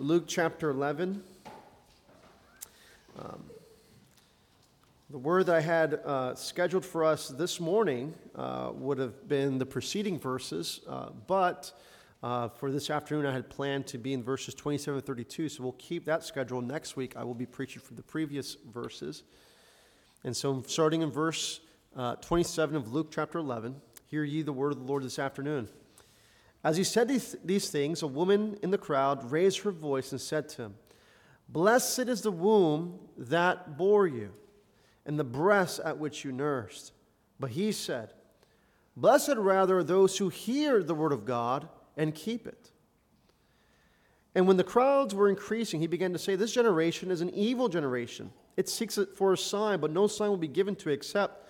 Luke chapter 11. Um, the word that I had uh, scheduled for us this morning uh, would have been the preceding verses, uh, but uh, for this afternoon I had planned to be in verses 27 and 32, so we'll keep that schedule. Next week I will be preaching from the previous verses. And so, starting in verse uh, 27 of Luke chapter 11, hear ye the word of the Lord this afternoon. As he said these, things, a woman in the crowd raised her voice and said to him, Blessed is the womb that bore you, and the breast at which you nursed. But he said, Blessed rather are those who hear the word of God and keep it. And when the crowds were increasing, he began to say, This generation is an evil generation. It seeks for a sign, but no sign will be given to it except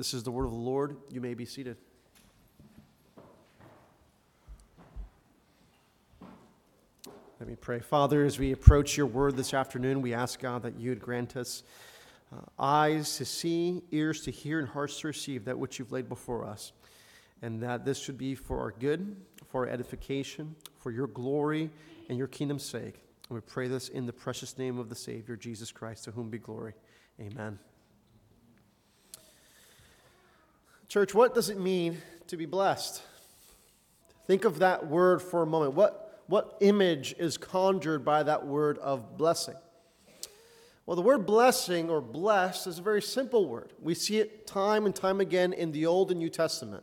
This is the word of the Lord. You may be seated. Let me pray. Father, as we approach your word this afternoon, we ask God that you would grant us uh, eyes to see, ears to hear, and hearts to receive that which you've laid before us. And that this should be for our good, for our edification, for your glory and your kingdom's sake. And we pray this in the precious name of the Savior, Jesus Christ, to whom be glory. Amen. Church, what does it mean to be blessed? Think of that word for a moment. What what image is conjured by that word of blessing? Well, the word blessing or blessed is a very simple word. We see it time and time again in the Old and New Testament.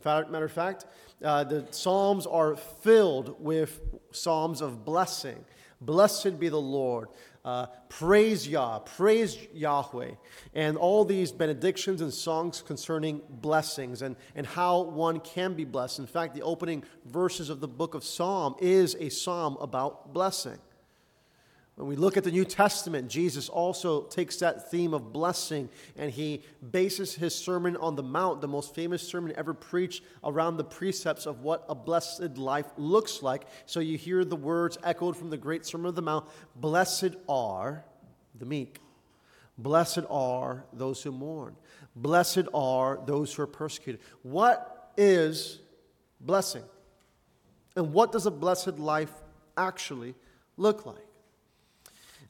Fact, matter of fact, uh, the Psalms are filled with Psalms of blessing. Blessed be the Lord. Uh, praise Yah, praise Yahweh, and all these benedictions and songs concerning blessings and, and how one can be blessed. In fact, the opening verses of the book of Psalm is a psalm about blessing. When we look at the New Testament, Jesus also takes that theme of blessing and he bases his Sermon on the Mount, the most famous sermon ever preached, around the precepts of what a blessed life looks like. So you hear the words echoed from the great Sermon of the Mount Blessed are the meek, blessed are those who mourn, blessed are those who are persecuted. What is blessing? And what does a blessed life actually look like?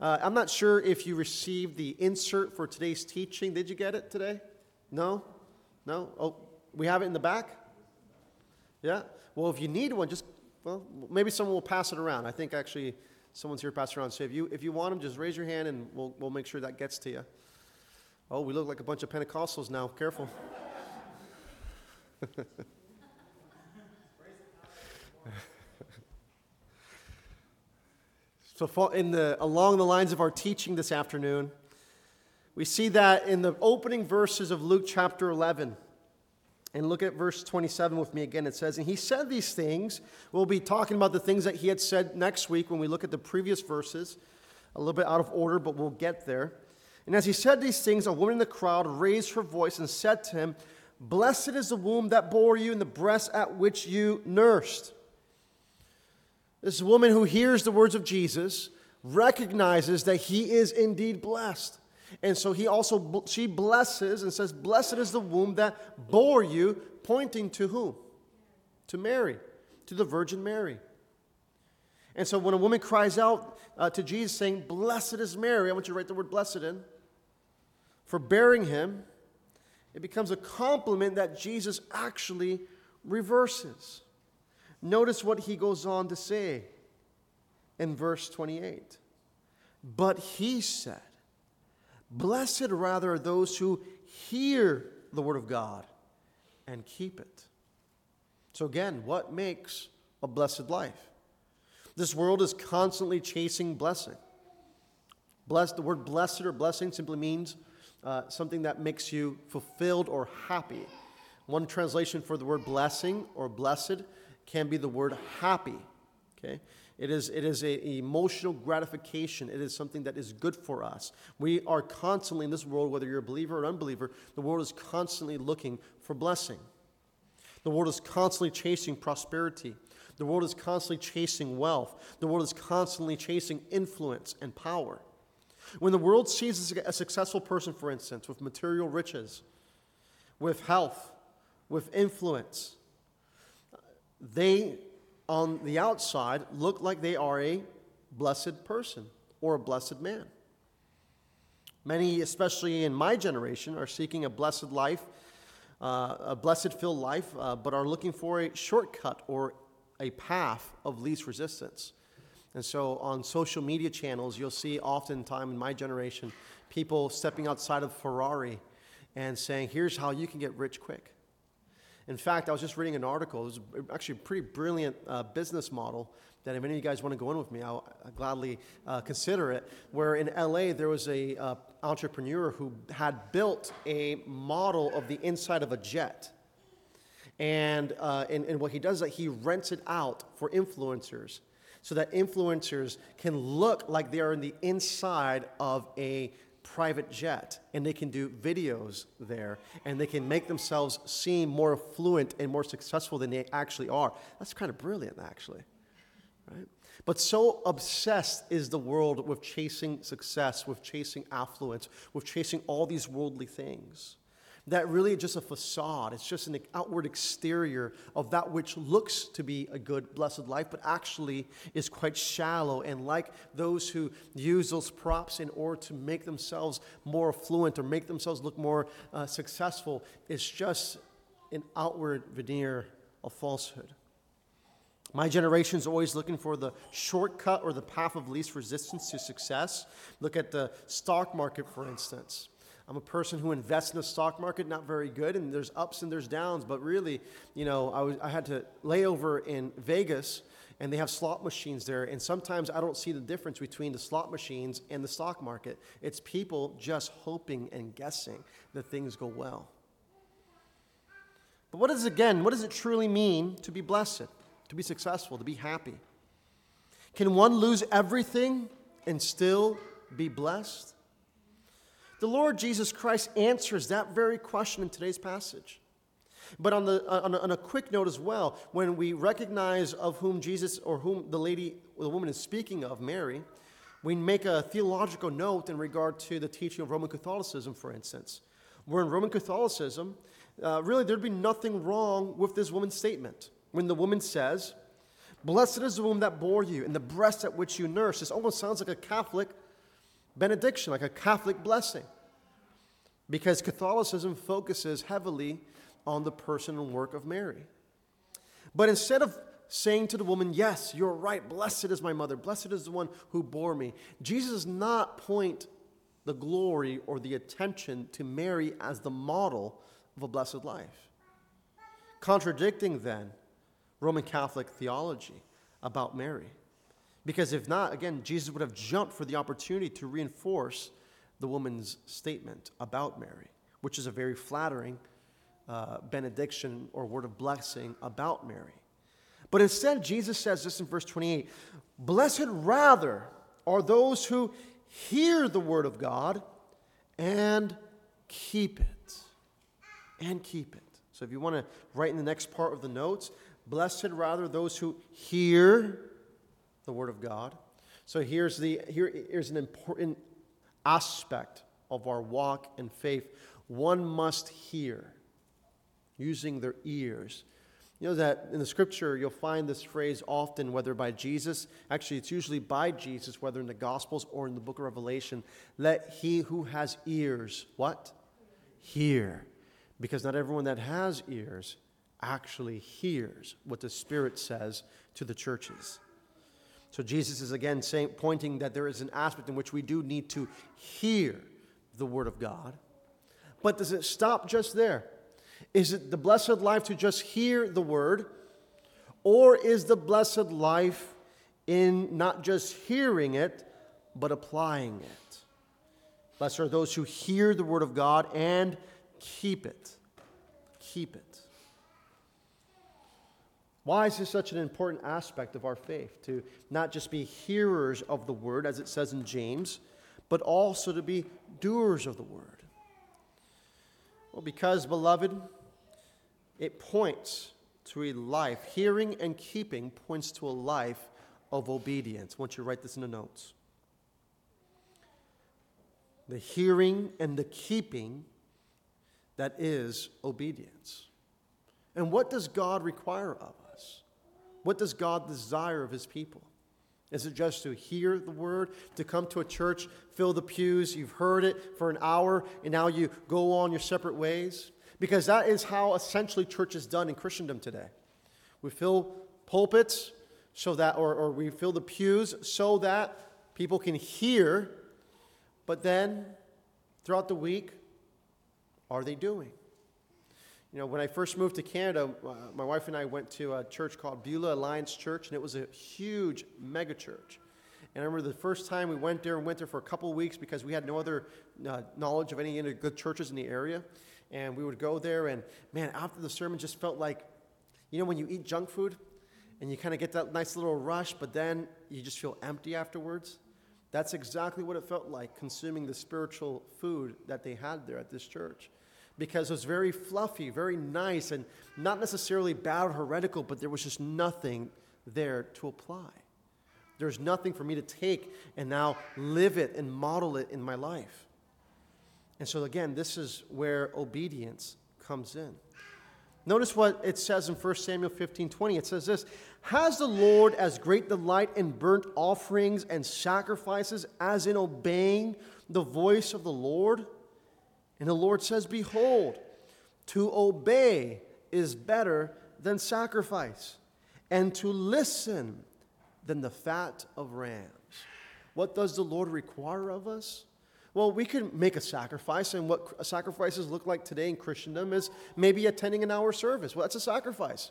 Uh, I'm not sure if you received the insert for today's teaching. Did you get it today? No? No? Oh, we have it in the back? Yeah? Well, if you need one, just, well, maybe someone will pass it around. I think actually someone's here pass it around. So if you, if you want them, just raise your hand and we'll, we'll make sure that gets to you. Oh, we look like a bunch of Pentecostals now. Careful. So, in the, along the lines of our teaching this afternoon, we see that in the opening verses of Luke chapter 11. And look at verse 27 with me again. It says, And he said these things. We'll be talking about the things that he had said next week when we look at the previous verses. A little bit out of order, but we'll get there. And as he said these things, a woman in the crowd raised her voice and said to him, Blessed is the womb that bore you and the breast at which you nursed. This woman who hears the words of Jesus recognizes that he is indeed blessed. And so he also she blesses and says, "Blessed is the womb that bore you," pointing to whom? To Mary, to the Virgin Mary. And so when a woman cries out uh, to Jesus saying, "Blessed is Mary," I want you to write the word "blessed" in for bearing him. It becomes a compliment that Jesus actually reverses. Notice what he goes on to say in verse 28. But he said, Blessed rather are those who hear the word of God and keep it. So, again, what makes a blessed life? This world is constantly chasing blessing. Blessed, the word blessed or blessing simply means uh, something that makes you fulfilled or happy. One translation for the word blessing or blessed can be the word happy. Okay? It is, it is a emotional gratification. It is something that is good for us. We are constantly in this world, whether you're a believer or unbeliever, the world is constantly looking for blessing. The world is constantly chasing prosperity. The world is constantly chasing wealth. The world is constantly chasing influence and power. When the world sees a successful person, for instance, with material riches, with health, with influence, they on the outside look like they are a blessed person or a blessed man. Many, especially in my generation, are seeking a blessed life, uh, a blessed filled life, uh, but are looking for a shortcut or a path of least resistance. And so on social media channels, you'll see oftentimes in my generation people stepping outside of Ferrari and saying, here's how you can get rich quick. In fact, I was just reading an article. It was actually a pretty brilliant uh, business model that if any of you guys want to go in with me, I'll, I'll gladly uh, consider it. Where in LA, there was a uh, entrepreneur who had built a model of the inside of a jet. And, uh, and, and what he does is that he rents it out for influencers so that influencers can look like they are in the inside of a private jet and they can do videos there and they can make themselves seem more fluent and more successful than they actually are. That's kind of brilliant, actually. Right? But so obsessed is the world with chasing success, with chasing affluence, with chasing all these worldly things that really is just a facade. It's just an outward exterior of that which looks to be a good, blessed life, but actually is quite shallow. And like those who use those props in order to make themselves more affluent or make themselves look more uh, successful, it's just an outward veneer of falsehood. My generation is always looking for the shortcut or the path of least resistance to success. Look at the stock market, for instance. I'm a person who invests in the stock market, not very good, and there's ups and there's downs. But really, you know, I, was, I had to lay over in Vegas, and they have slot machines there. And sometimes I don't see the difference between the slot machines and the stock market. It's people just hoping and guessing that things go well. But what does again? What does it truly mean to be blessed, to be successful, to be happy? Can one lose everything and still be blessed? The Lord Jesus Christ answers that very question in today's passage. But on, the, on, a, on a quick note as well, when we recognize of whom Jesus or whom the lady, the woman is speaking of, Mary, we make a theological note in regard to the teaching of Roman Catholicism, for instance. Where in Roman Catholicism, uh, really there'd be nothing wrong with this woman's statement. When the woman says, Blessed is the womb that bore you, and the breast at which you nursed, This almost sounds like a Catholic benediction, like a Catholic blessing. Because Catholicism focuses heavily on the person and work of Mary. But instead of saying to the woman, Yes, you're right, blessed is my mother, blessed is the one who bore me, Jesus does not point the glory or the attention to Mary as the model of a blessed life. Contradicting then Roman Catholic theology about Mary. Because if not, again, Jesus would have jumped for the opportunity to reinforce the woman's statement about Mary, which is a very flattering uh, benediction or word of blessing about Mary. But instead, Jesus says this in verse 28 Blessed rather are those who hear the word of God and keep it. And keep it. So if you want to write in the next part of the notes, blessed rather those who hear the Word of God. So here's, the, here, here's an important aspect of our walk and faith. One must hear using their ears. You know that in the scripture, you'll find this phrase often, whether by Jesus, actually, it's usually by Jesus, whether in the Gospels or in the book of Revelation. Let he who has ears, what? Hear. Because not everyone that has ears actually hears what the Spirit says to the churches. So Jesus is again saying, pointing that there is an aspect in which we do need to hear the Word of God. But does it stop just there? Is it the blessed life to just hear the Word? Or is the blessed life in not just hearing it, but applying it? Blessed are those who hear the Word of God and keep it. Keep it. Why is this such an important aspect of our faith? To not just be hearers of the word, as it says in James, but also to be doers of the word. Well, because, beloved, it points to a life, hearing and keeping points to a life of obedience. I want you to write this in the notes. The hearing and the keeping that is obedience. And what does God require of us? What does God desire of his people? Is it just to hear the word, to come to a church, fill the pews, you've heard it for an hour, and now you go on your separate ways? Because that is how essentially church is done in Christendom today. We fill pulpits so that, or, or we fill the pews so that people can hear, but then throughout the week, are they doing? You know, when I first moved to Canada, uh, my wife and I went to a church called Beulah Alliance Church, and it was a huge mega church. And I remember the first time we went there and went there for a couple weeks because we had no other uh, knowledge of any good churches in the area. And we would go there, and man, after the sermon, just felt like, you know, when you eat junk food and you kind of get that nice little rush, but then you just feel empty afterwards. That's exactly what it felt like consuming the spiritual food that they had there at this church because it was very fluffy, very nice, and not necessarily bad or heretical, but there was just nothing there to apply. There's nothing for me to take and now live it and model it in my life. And so, again, this is where obedience comes in. Notice what it says in 1 Samuel 15 20. It says this Has the Lord as great delight in burnt offerings and sacrifices as in obeying the voice of the Lord? And the Lord says, Behold, to obey is better than sacrifice, and to listen than the fat of rams. What does the Lord require of us? Well, we can make a sacrifice, and what sacrifices look like today in Christendom is maybe attending an hour service. Well, that's a sacrifice.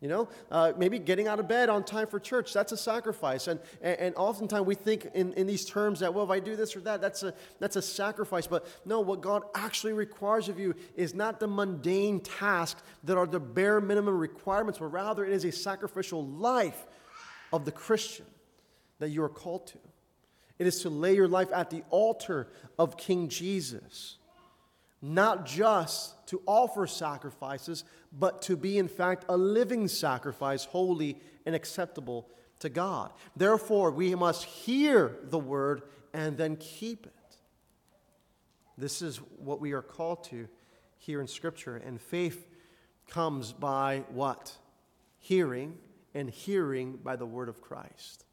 You know, uh, maybe getting out of bed on time for church, that's a sacrifice. And, and, and, oftentimes we think in, in these terms that, well, if I do this or that, that's a, that's a sacrifice. But no, what God actually requires of you is not the mundane tasks that are the bare minimum requirements, but rather it is a sacrificial life of the Christian that you are called to. It is to lay your life at the altar of King Jesus not just to offer sacrifices, but to be, in fact, a living sacrifice, holy and acceptable to God. Therefore, we must hear the word and then keep it. This is what we are called to here in Scripture. And faith comes by what? Hearing, and hearing by the word of Christ.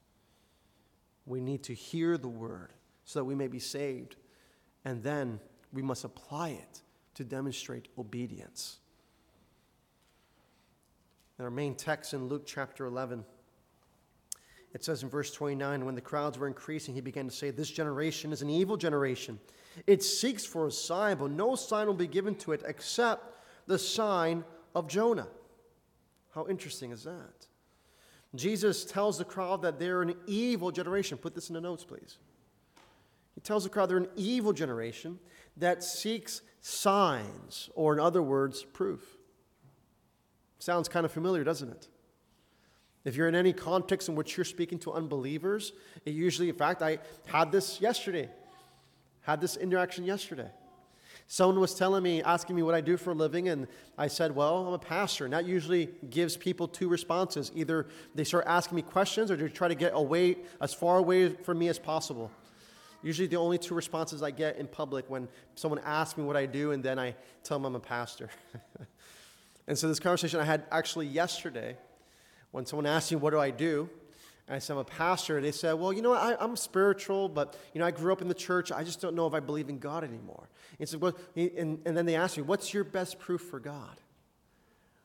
We need to hear the word so that we may be saved. And then we must apply it to demonstrate obedience. In our main text in Luke chapter 11, it says in verse 29 when the crowds were increasing, he began to say, This generation is an evil generation. It seeks for a sign, but no sign will be given to it except the sign of Jonah. How interesting is that? Jesus tells the crowd that they're an evil generation. Put this in the notes, please. He tells the crowd they're an evil generation that seeks signs, or in other words, proof. Sounds kind of familiar, doesn't it? If you're in any context in which you're speaking to unbelievers, it usually, in fact, I had this yesterday, had this interaction yesterday. Someone was telling me, asking me what I do for a living, and I said, Well, I'm a pastor. And that usually gives people two responses. Either they start asking me questions or they try to get away, as far away from me as possible. Usually, the only two responses I get in public when someone asks me what I do, and then I tell them I'm a pastor. and so, this conversation I had actually yesterday when someone asked me, What do I do? And I said, I'm a pastor. They said, Well, you know, I, am spiritual, but, you know, I grew up in the church. I just don't know if I believe in God anymore. And, so, well, and, and then they asked me, What's your best proof for God?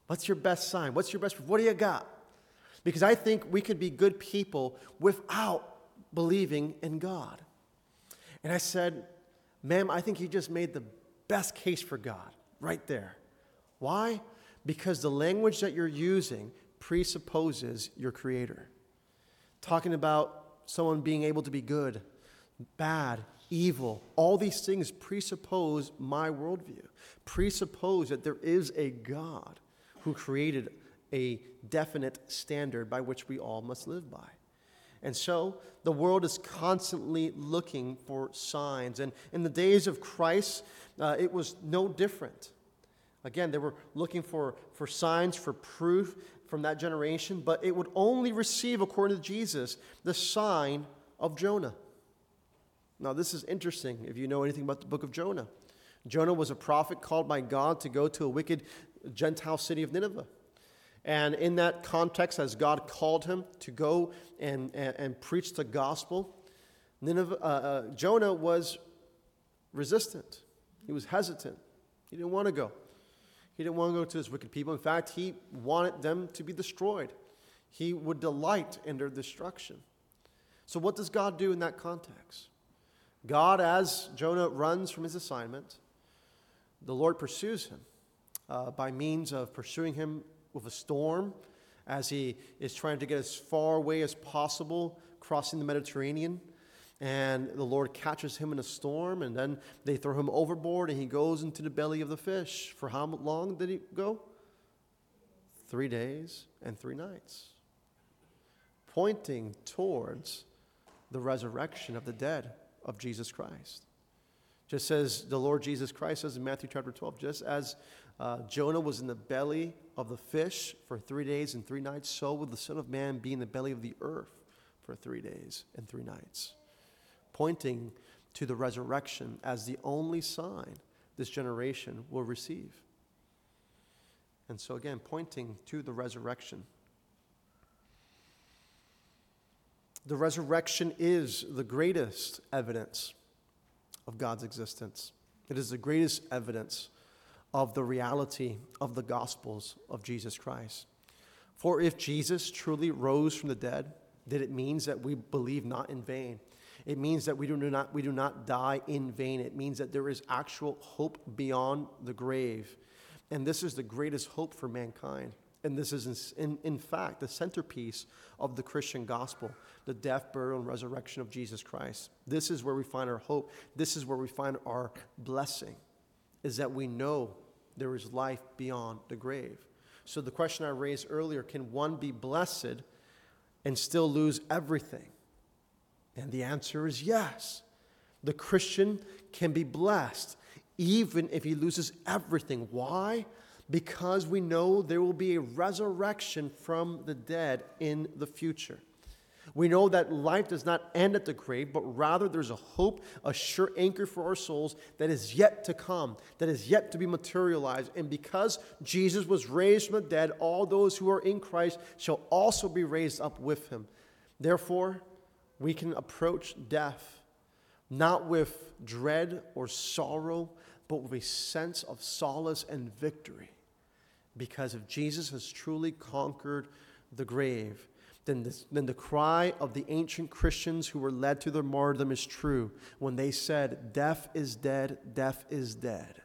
What's your best sign? What's your best proof? What do you got? Because I think we could be good people without believing in God. And I said, Ma'am, I think you just made the best case for God right there. Why? Because the language that you're using presupposes your creator. Talking about someone being able to be good, bad, evil, all these things presuppose my worldview, presuppose that there is a God who created a definite standard by which we all must live by. And so the world is constantly looking for signs. And in the days of Christ, uh, it was no different. Again, they were looking for, for signs, for proof from that generation, but it would only receive, according to Jesus, the sign of Jonah. Now, this is interesting if you know anything about the book of Jonah. Jonah was a prophet called by God to go to a wicked Gentile city of Nineveh. And in that context, as God called him to go and, and, and preach the gospel, Nineveh, uh, uh, Jonah was resistant. He was hesitant. He didn't want to go. He didn't want to go to his wicked people. In fact, he wanted them to be destroyed. He would delight in their destruction. So, what does God do in that context? God, as Jonah runs from his assignment, the Lord pursues him uh, by means of pursuing him with a storm as he is trying to get as far away as possible, crossing the Mediterranean. And the Lord catches him in a storm, and then they throw him overboard, and he goes into the belly of the fish. For how long did he go? Three days and three nights. Pointing towards the resurrection of the dead of Jesus Christ. Just as the Lord Jesus Christ says in Matthew chapter 12, just as uh, Jonah was in the belly of the fish for three days and three nights, so will the Son of Man be in the belly of the earth for three days and three nights. Pointing to the resurrection as the only sign this generation will receive. And so, again, pointing to the resurrection. The resurrection is the greatest evidence of God's existence. It is the greatest evidence of the reality of the Gospels of Jesus Christ. For if Jesus truly rose from the dead, then it means that we believe not in vain. It means that we do not, we do not die in vain. It means that there is actual hope beyond the grave. And this is the greatest hope for mankind. And this is, in, in fact, the centerpiece of the Christian gospel the death, burial, and resurrection of Jesus Christ. This is where we find our hope. This is where we find our blessing, is that we know there is life beyond the grave. So, the question I raised earlier can one be blessed and still lose everything? And the answer is yes. The Christian can be blessed even if he loses everything. Why? because we know there will be a resurrection from the dead in the future. We know that life does not end at the grave, but rather there's a hope, a sure anchor for our souls that is yet to come, that is yet to be materialized. And because Jesus was raised from the dead, all those who are in Christ shall also be raised up with him. Therefore, we can approach death not with dread or sorrow, but with a sense of solace and victory because if Jesus has truly conquered the grave, then, this, then the cry of the ancient Christians who were led to their martyrdom is true when they said, Death is dead, death is dead,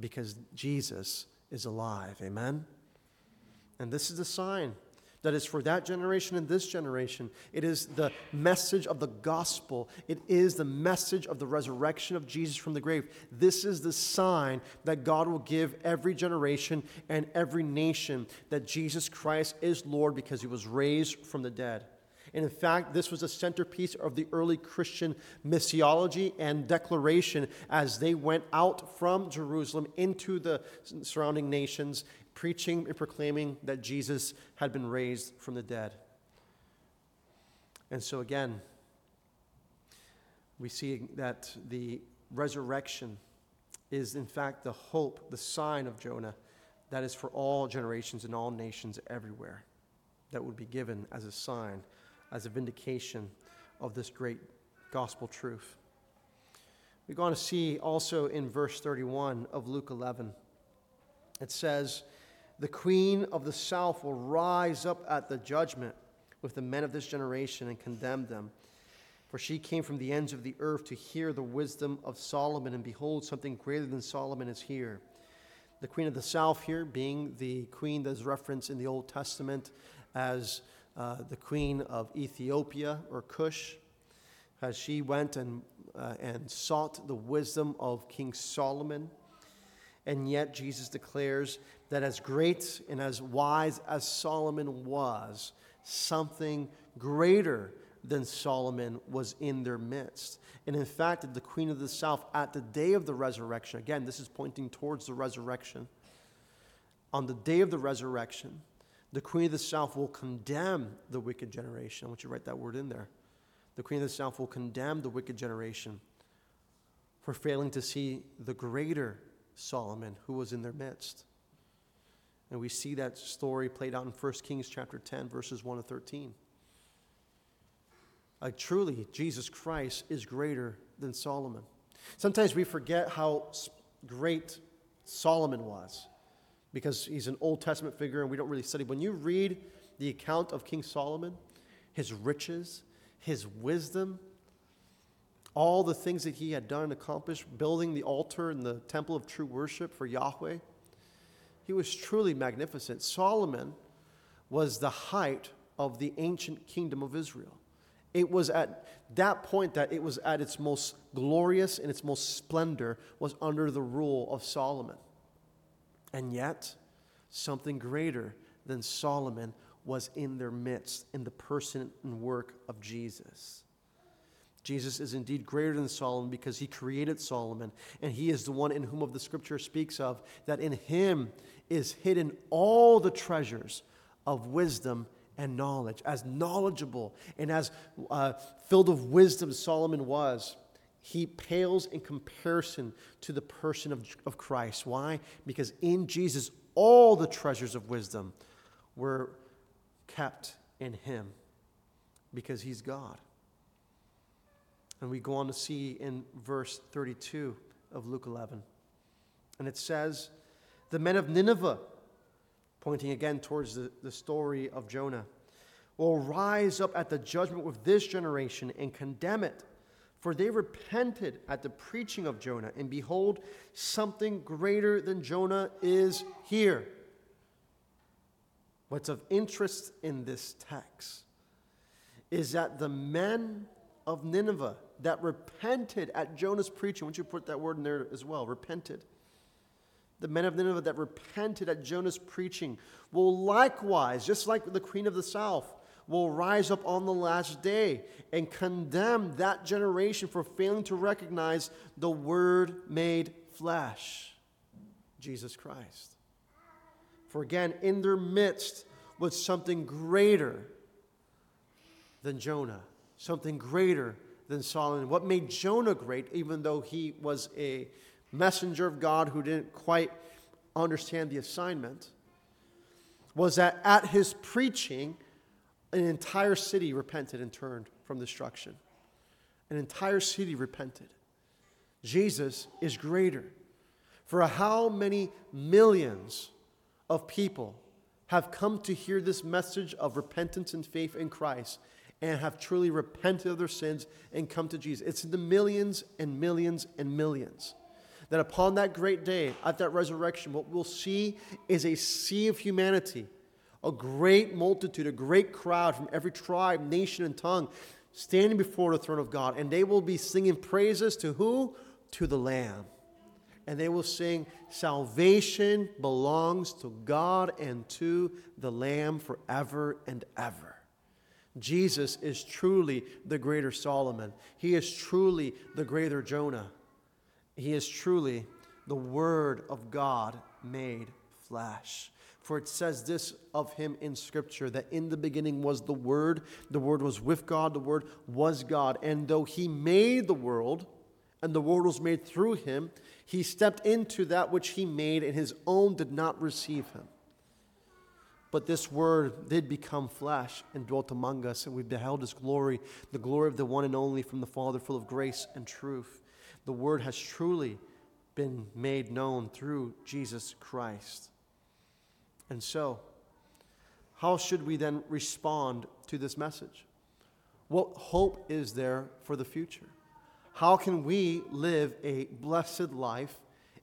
because Jesus is alive. Amen? And this is the sign that is for that generation and this generation. It is the message of the gospel, it is the message of the resurrection of Jesus from the grave. This is the sign that God will give every generation and every nation that Jesus Christ is Lord because he was raised from the dead. And in fact, this was a centerpiece of the early Christian missiology and declaration as they went out from Jerusalem into the surrounding nations preaching and proclaiming that Jesus had been raised from the dead. And so, again, we see that the resurrection is, in fact, the hope, the sign of Jonah that is for all generations and all nations everywhere, that would be given as a sign, as a vindication of this great gospel truth. We're going to see also in verse 31 of Luke 11, it says, the queen of the south will rise up at the judgment with the men of this generation and condemn them. For she came from the ends of the earth to hear the wisdom of Solomon, and behold, something greater than Solomon is here. The queen of the south, here being the queen that is referenced in the Old Testament as uh, the queen of Ethiopia or Cush, as she went and, uh, and sought the wisdom of King Solomon. And yet, Jesus declares that as great and as wise as Solomon was, something greater than Solomon was in their midst. And in fact, the queen of the south, at the day of the resurrection, again, this is pointing towards the resurrection. On the day of the resurrection, the queen of the south will condemn the wicked generation. I want you to write that word in there. The queen of the south will condemn the wicked generation for failing to see the greater Solomon who was in their midst. And we see that story played out in 1 Kings chapter 10, verses 1 to 13. Like truly, Jesus Christ is greater than Solomon. Sometimes we forget how great Solomon was because he's an Old Testament figure and we don't really study. When you read the account of King Solomon, his riches, his wisdom, all the things that he had done and accomplished, building the altar and the temple of true worship for Yahweh, he was truly magnificent. Solomon was the height of the ancient kingdom of Israel. It was at that point that it was at its most glorious and its most splendor was under the rule of Solomon. And yet, something greater than Solomon was in their midst in the person and work of Jesus. Jesus is indeed greater than Solomon because he created Solomon, and he is the one in whom of the scripture speaks of that in him is hidden all the treasures of wisdom and knowledge. As knowledgeable and as uh, filled of wisdom Solomon was, he pales in comparison to the person of, of Christ. Why? Because in Jesus, all the treasures of wisdom were kept in him because he's God. And we go on to see in verse 32 of Luke 11. And it says, The men of Nineveh pointing again towards the, the story of Jonah, will rise up at the judgment with this generation and condemn it. For they repented at the preaching of Jonah, and behold, something greater than Jonah is here. What's of interest in this text is that the men of Nineveh that repented at Jonah's preaching, I want you to put that word in there as well? Repented. The men of Nineveh that repented at Jonah's preaching will likewise, just like the queen of the south, will rise up on the last day and condemn that generation for failing to recognize the Word made flesh, Jesus Christ. For again, in their midst was something greater than Jonah, something greater than Solomon. What made Jonah great, even though he was a messenger of God who didn't quite understand the assignment was that at his preaching, an entire city repented and turned from destruction. An entire city repented. Jesus is greater. For how many millions of people have come to hear this message of repentance and faith in Christ and have truly repented of their sins and come to Jesus? It's in the millions and millions and millions that upon that great day, at that resurrection, what we'll see is a sea of humanity, a great multitude, a great crowd from every tribe, nation, and tongue standing before the throne of God. And they will be singing praises to who? To the Lamb. And they will sing, Salvation belongs to God and to the Lamb forever and ever. Jesus is truly the greater Solomon. He is truly the greater Jonah. He is truly the Word of God made flesh. For it says this of him in Scripture that in the beginning was the Word, the Word was with God, the Word was God. And though he made the world, and the world was made through him, he stepped into that which he made, and his own did not receive him. But this word did become flesh and dwelt among us, and we beheld his glory, the glory of the one and only from the Father, full of grace and truth the word has truly been made known through Jesus Christ. And so, how should we then respond to this message? What hope is there for the future? How can we live a blessed life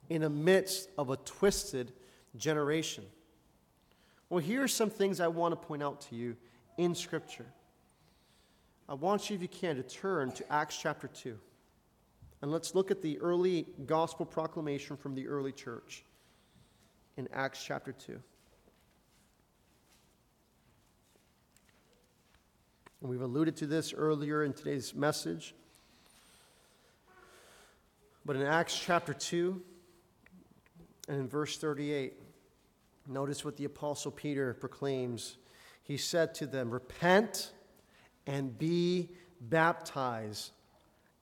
in the midst of a twisted generation? Well, here are some things I want to point out to you in Scripture. I want you, if you can, to turn to Acts chapter 2. And let's look at the early gospel proclamation from the early church. in Acts chapter 2. And we've alluded to this earlier in today's message. But in Acts chapter 2 and in verse 38, notice what the Apostle Peter proclaims. He said to them, Repent and be baptized,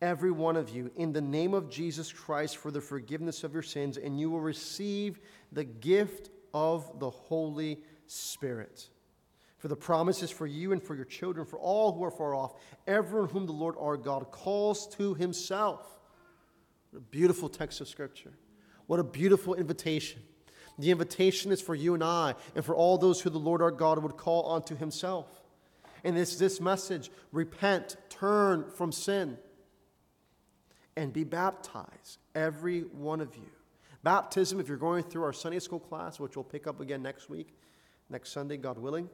every one of you, in the name of Jesus Christ for the forgiveness of your sins, and you will receive the gift of the Holy Spirit. For the promise is for you and for your children, for all who are far off, everyone whom the Lord our God calls to himself. What a beautiful text of Scripture. What a beautiful invitation. The invitation is for you and I, and for all those who the Lord our God would call unto himself. And it's this message repent, turn from sin, and be baptized, every one of you. Baptism, if you're going through our Sunday school class, which we'll pick up again next week, next Sunday, God willing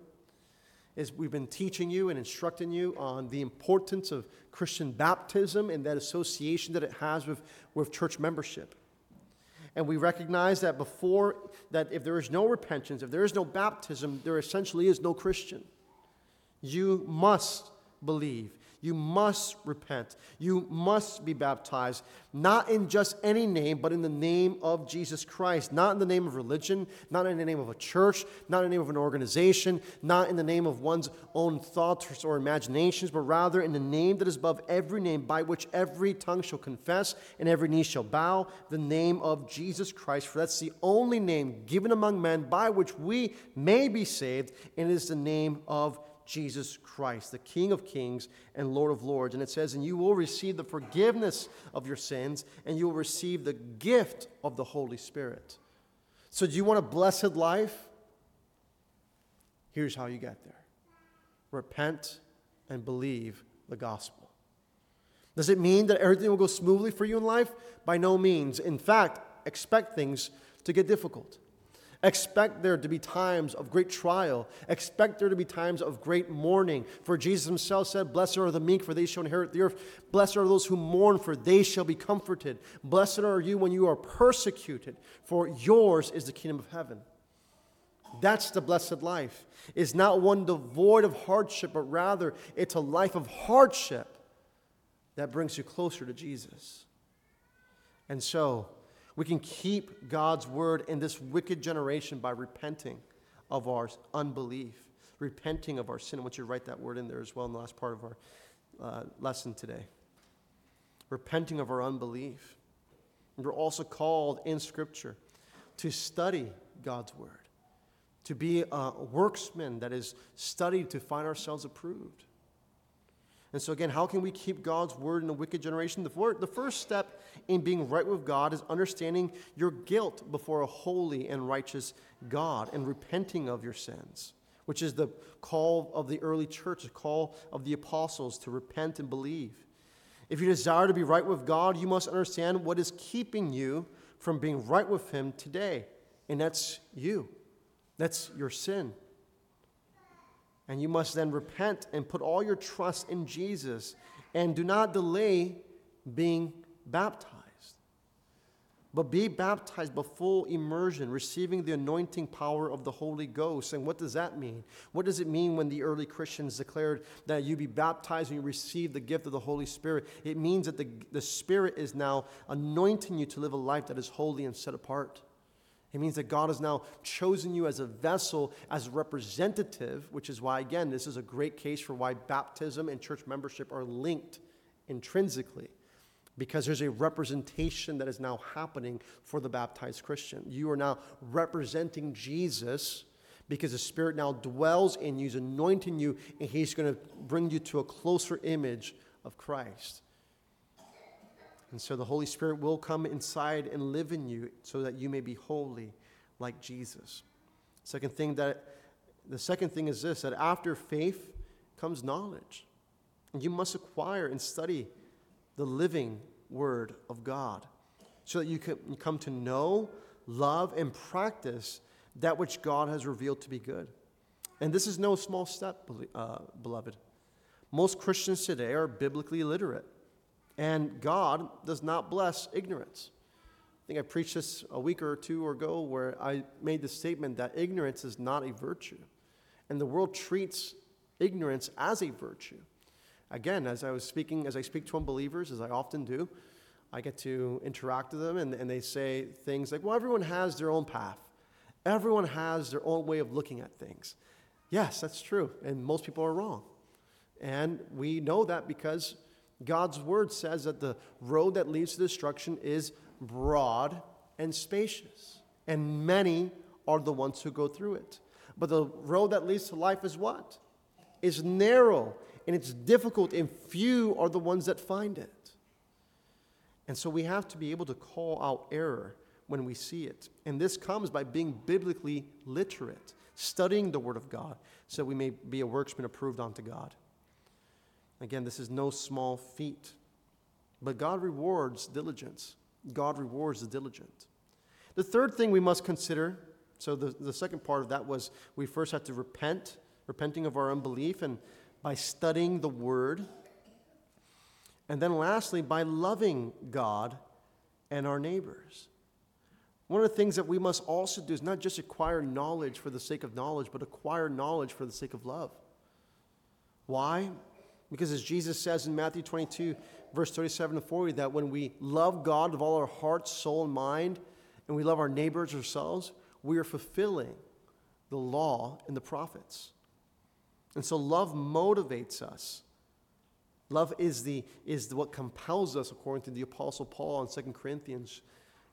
is we've been teaching you and instructing you on the importance of Christian baptism and that association that it has with, with church membership. And we recognize that before, that if there is no repentance, if there is no baptism, there essentially is no Christian. You must believe. You must repent. You must be baptized, not in just any name, but in the name of Jesus Christ. Not in the name of religion, not in the name of a church, not in the name of an organization, not in the name of one's own thoughts or imaginations, but rather in the name that is above every name, by which every tongue shall confess and every knee shall bow, the name of Jesus Christ. For that's the only name given among men by which we may be saved, and it is the name of Jesus Christ, the King of kings and Lord of lords. And it says, And you will receive the forgiveness of your sins, and you will receive the gift of the Holy Spirit. So, do you want a blessed life? Here's how you get there repent and believe the gospel. Does it mean that everything will go smoothly for you in life? By no means. In fact, expect things to get difficult. Expect there to be times of great trial. Expect there to be times of great mourning. For Jesus himself said, Blessed are the meek, for they shall inherit the earth. Blessed are those who mourn, for they shall be comforted. Blessed are you when you are persecuted, for yours is the kingdom of heaven. That's the blessed life. It's not one devoid of hardship, but rather it's a life of hardship that brings you closer to Jesus. And so, we can keep God's word in this wicked generation by repenting of our unbelief, repenting of our sin. I want you to write that word in there as well in the last part of our uh, lesson today. Repenting of our unbelief. And we're also called in Scripture to study God's word, to be a worksman that is studied to find ourselves approved. And so, again, how can we keep God's word in a wicked generation? The, the first step in being right with God is understanding your guilt before a holy and righteous God and repenting of your sins, which is the call of the early church, the call of the apostles to repent and believe. If you desire to be right with God, you must understand what is keeping you from being right with Him today, and that's you. That's your sin. And you must then repent and put all your trust in Jesus and do not delay being baptized. But be baptized by full immersion, receiving the anointing power of the Holy Ghost. And what does that mean? What does it mean when the early Christians declared that you be baptized and you receive the gift of the Holy Spirit? It means that the, the Spirit is now anointing you to live a life that is holy and set apart. It means that God has now chosen you as a vessel, as a representative, which is why, again, this is a great case for why baptism and church membership are linked intrinsically. Because there's a representation that is now happening for the baptized Christian. You are now representing Jesus because the Spirit now dwells in you, He's anointing you, and He's going to bring you to a closer image of Christ. And so the Holy Spirit will come inside and live in you so that you may be holy like Jesus. Second thing that the second thing is this that after faith comes knowledge. You must acquire and study the living word of God so that you can come to know, love, and practice that which God has revealed to be good. And this is no small step, uh, beloved. Most Christians today are biblically illiterate. And God does not bless ignorance. I think I preached this a week or two ago where I made the statement that ignorance is not a virtue. And the world treats ignorance as a virtue. Again, as I was speaking, as I speak to unbelievers, as I often do, I get to interact with them and, and they say things like, well, everyone has their own path. Everyone has their own way of looking at things. Yes, that's true. And most people are wrong. And we know that because God's word says that the road that leads to destruction is broad and spacious, and many are the ones who go through it. But the road that leads to life is what? Is narrow and it's difficult, and few are the ones that find it. And so we have to be able to call out error when we see it. And this comes by being biblically literate, studying the Word of God, so we may be a workman approved unto God. Again, this is no small feat, but God rewards diligence. God rewards the diligent. The third thing we must consider so the, the second part of that was we first have to repent, repenting of our unbelief, and by studying the Word. And then lastly, by loving God and our neighbors. One of the things that we must also do is not just acquire knowledge for the sake of knowledge, but acquire knowledge for the sake of love. Why? Because as Jesus says in Matthew 22, verse 37 to 40, that when we love God with all our heart, soul, and mind, and we love our neighbors ourselves, we are fulfilling the law and the prophets. And so love motivates us. Love is, the, is what compels us, according to the Apostle Paul in 2 Corinthians.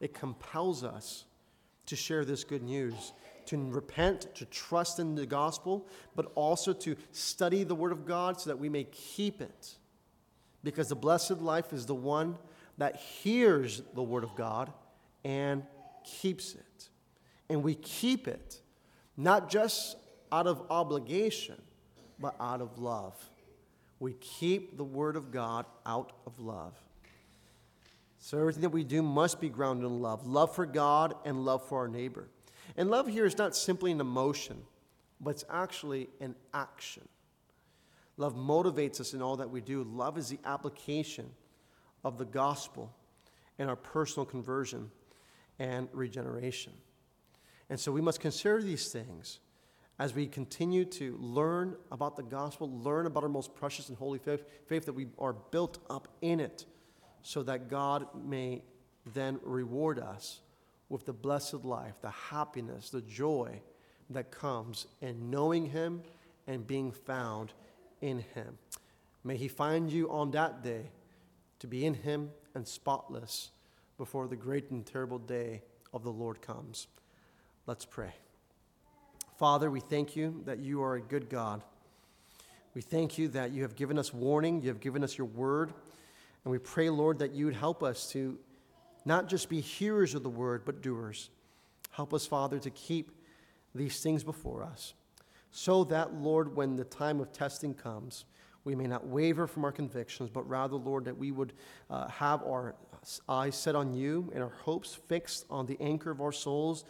It compels us to share this good news, to repent, to trust in the gospel, but also to study the Word of God so that we may keep it. Because the blessed life is the one that hears the Word of God and keeps it. And we keep it, not just out of obligation, but out of love. We keep the Word of God out of love. So everything that we do must be grounded in love love for God and love for our neighbor. And love here is not simply an emotion, but it's actually an action. Love motivates us in all that we do. Love is the application of the gospel in our personal conversion and regeneration. And so we must consider these things as we continue to learn about the gospel, learn about our most precious and holy faith, faith that we are built up in it, so that God may then reward us with the blessed life, the happiness, the joy that comes in knowing Him and being found in Him. May He find you on that day to be in Him and spotless before the great and terrible day of the Lord comes. Let's pray. Father, we thank you that you are a good God. We thank you that you have given us warning, you have given us your word, and we pray, Lord, that you would help us to not just be hearers of the word, but doers. Help us, Father, to keep these things before us, so that, Lord, when the time of testing comes, we may not waver from our convictions, but rather, Lord, that we would uh, have our eyes set on you and our hopes fixed on the anchor of our souls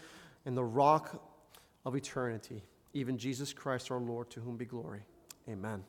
and the rock of eternity, even Jesus Christ our Lord, to whom be glory. Amen.